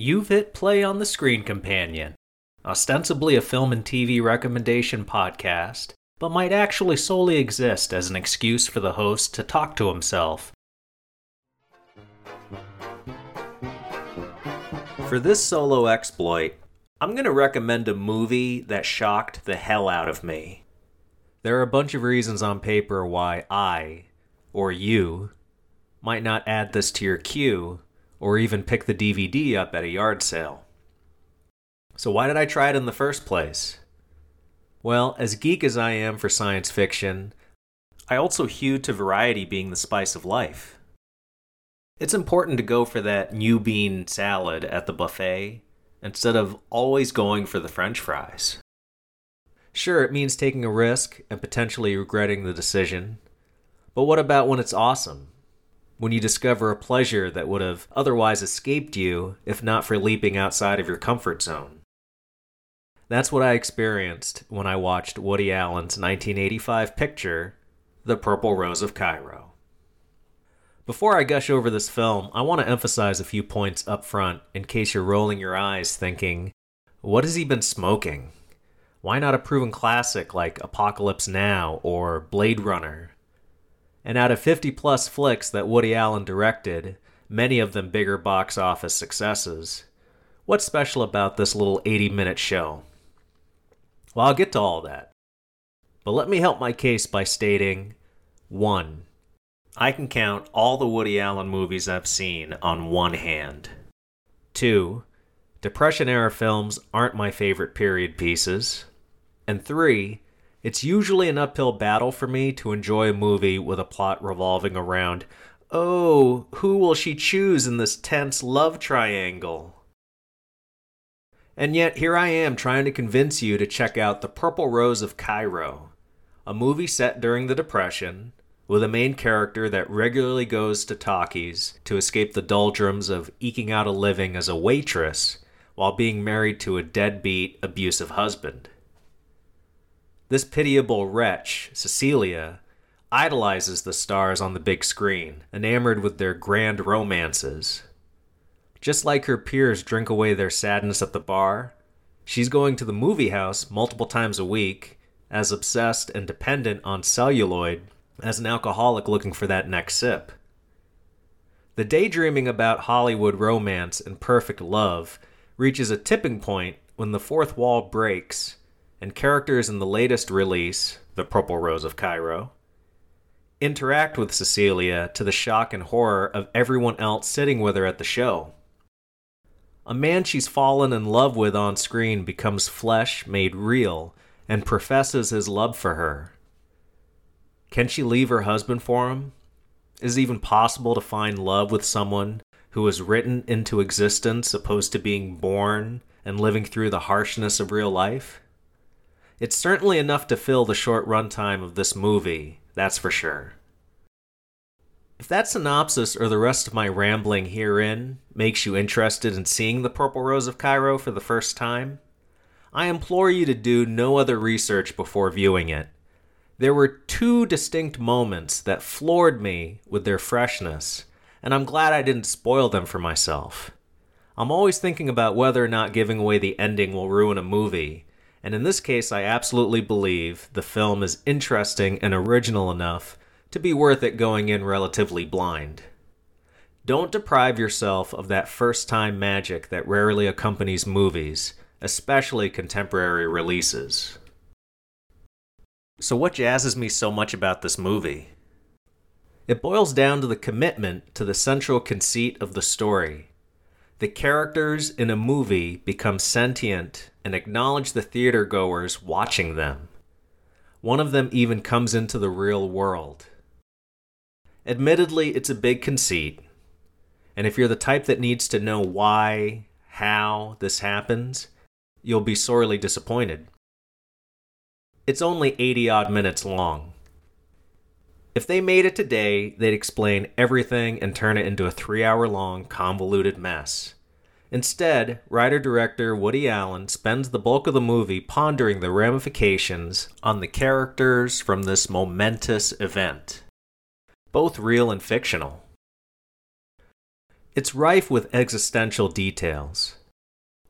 You've hit play on the Screen Companion, ostensibly a film and TV recommendation podcast, but might actually solely exist as an excuse for the host to talk to himself. For this solo exploit, I'm going to recommend a movie that shocked the hell out of me. There are a bunch of reasons on paper why I, or you, might not add this to your queue or even pick the DVD up at a yard sale. So, why did I try it in the first place? Well, as geek as I am for science fiction, I also hew to variety being the spice of life. It's important to go for that new bean salad at the buffet instead of always going for the french fries. Sure, it means taking a risk and potentially regretting the decision, but what about when it's awesome? When you discover a pleasure that would have otherwise escaped you if not for leaping outside of your comfort zone? That's what I experienced when I watched Woody Allen's 1985 picture, The Purple Rose of Cairo. Before I gush over this film, I want to emphasize a few points up front in case you're rolling your eyes thinking, what has he been smoking? Why not a proven classic like Apocalypse Now or Blade Runner? And out of 50 plus flicks that Woody Allen directed, many of them bigger box office successes, what's special about this little 80 minute show? Well, I'll get to all that. But let me help my case by stating 1. I can count all the Woody Allen movies I've seen on one hand. 2. Depression era films aren't my favorite period pieces. And 3. It's usually an uphill battle for me to enjoy a movie with a plot revolving around, oh, who will she choose in this tense love triangle? And yet, here I am trying to convince you to check out The Purple Rose of Cairo, a movie set during the Depression with a main character that regularly goes to talkies to escape the doldrums of eking out a living as a waitress while being married to a deadbeat, abusive husband. This pitiable wretch, Cecilia, idolizes the stars on the big screen, enamored with their grand romances. Just like her peers drink away their sadness at the bar, she's going to the movie house multiple times a week, as obsessed and dependent on celluloid as an alcoholic looking for that next sip. The daydreaming about Hollywood romance and perfect love reaches a tipping point when the fourth wall breaks and characters in the latest release, The Purple Rose of Cairo, interact with Cecilia to the shock and horror of everyone else sitting with her at the show. A man she's fallen in love with on screen becomes flesh made real and professes his love for her. Can she leave her husband for him? Is it even possible to find love with someone who was written into existence opposed to being born and living through the harshness of real life? It's certainly enough to fill the short runtime of this movie, that's for sure. If that synopsis or the rest of my rambling herein makes you interested in seeing The Purple Rose of Cairo for the first time, I implore you to do no other research before viewing it there were two distinct moments that floored me with their freshness, and I'm glad I didn't spoil them for myself. I'm always thinking about whether or not giving away the ending will ruin a movie, and in this case, I absolutely believe the film is interesting and original enough to be worth it going in relatively blind. Don't deprive yourself of that first time magic that rarely accompanies movies, especially contemporary releases. So, what jazzes me so much about this movie? It boils down to the commitment to the central conceit of the story. The characters in a movie become sentient and acknowledge the theater goers watching them. One of them even comes into the real world. Admittedly, it's a big conceit, and if you're the type that needs to know why, how this happens, you'll be sorely disappointed. It's only 80 odd minutes long. If they made it today, they'd explain everything and turn it into a three hour long, convoluted mess. Instead, writer director Woody Allen spends the bulk of the movie pondering the ramifications on the characters from this momentous event, both real and fictional. It's rife with existential details.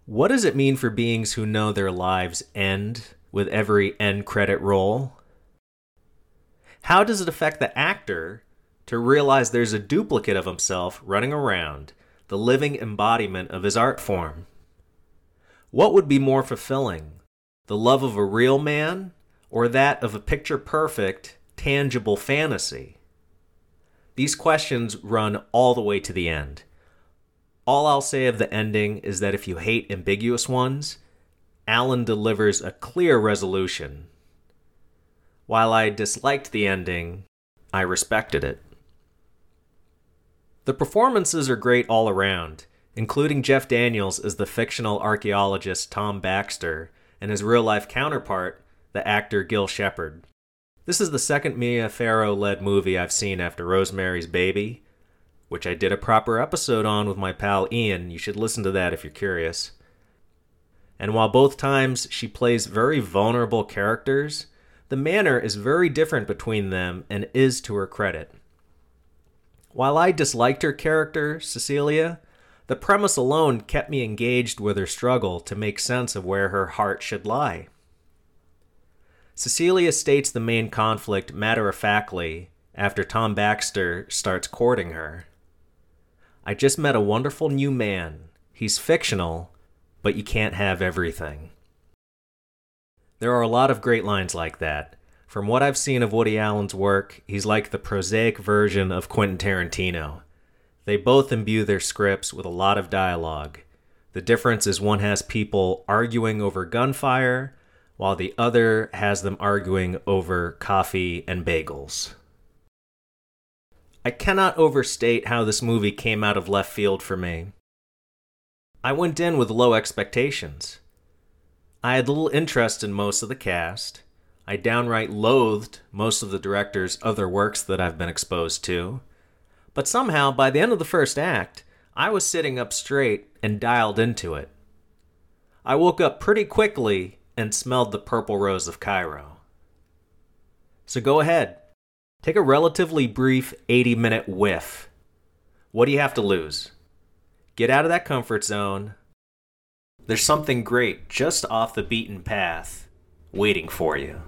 What does it mean for beings who know their lives end with every end credit roll? How does it affect the actor to realize there's a duplicate of himself running around, the living embodiment of his art form? What would be more fulfilling, the love of a real man or that of a picture perfect, tangible fantasy? These questions run all the way to the end. All I'll say of the ending is that if you hate ambiguous ones, Allen delivers a clear resolution. While I disliked the ending, I respected it. The performances are great all around, including Jeff Daniels as the fictional archaeologist Tom Baxter and his real life counterpart, the actor Gil Shepherd. This is the second Mia Farrow led movie I've seen after Rosemary's Baby, which I did a proper episode on with my pal Ian. You should listen to that if you're curious. And while both times she plays very vulnerable characters, the manner is very different between them and is to her credit. While I disliked her character, Cecilia, the premise alone kept me engaged with her struggle to make sense of where her heart should lie. Cecilia states the main conflict matter of factly after Tom Baxter starts courting her. I just met a wonderful new man. He's fictional, but you can't have everything. There are a lot of great lines like that. From what I've seen of Woody Allen's work, he's like the prosaic version of Quentin Tarantino. They both imbue their scripts with a lot of dialogue. The difference is one has people arguing over gunfire, while the other has them arguing over coffee and bagels. I cannot overstate how this movie came out of left field for me. I went in with low expectations. I had little interest in most of the cast. I downright loathed most of the director's other works that I've been exposed to. But somehow, by the end of the first act, I was sitting up straight and dialed into it. I woke up pretty quickly and smelled the purple rose of Cairo. So go ahead, Take a relatively brief 80 minute whiff. What do you have to lose? Get out of that comfort zone. There's something great just off the beaten path waiting for you.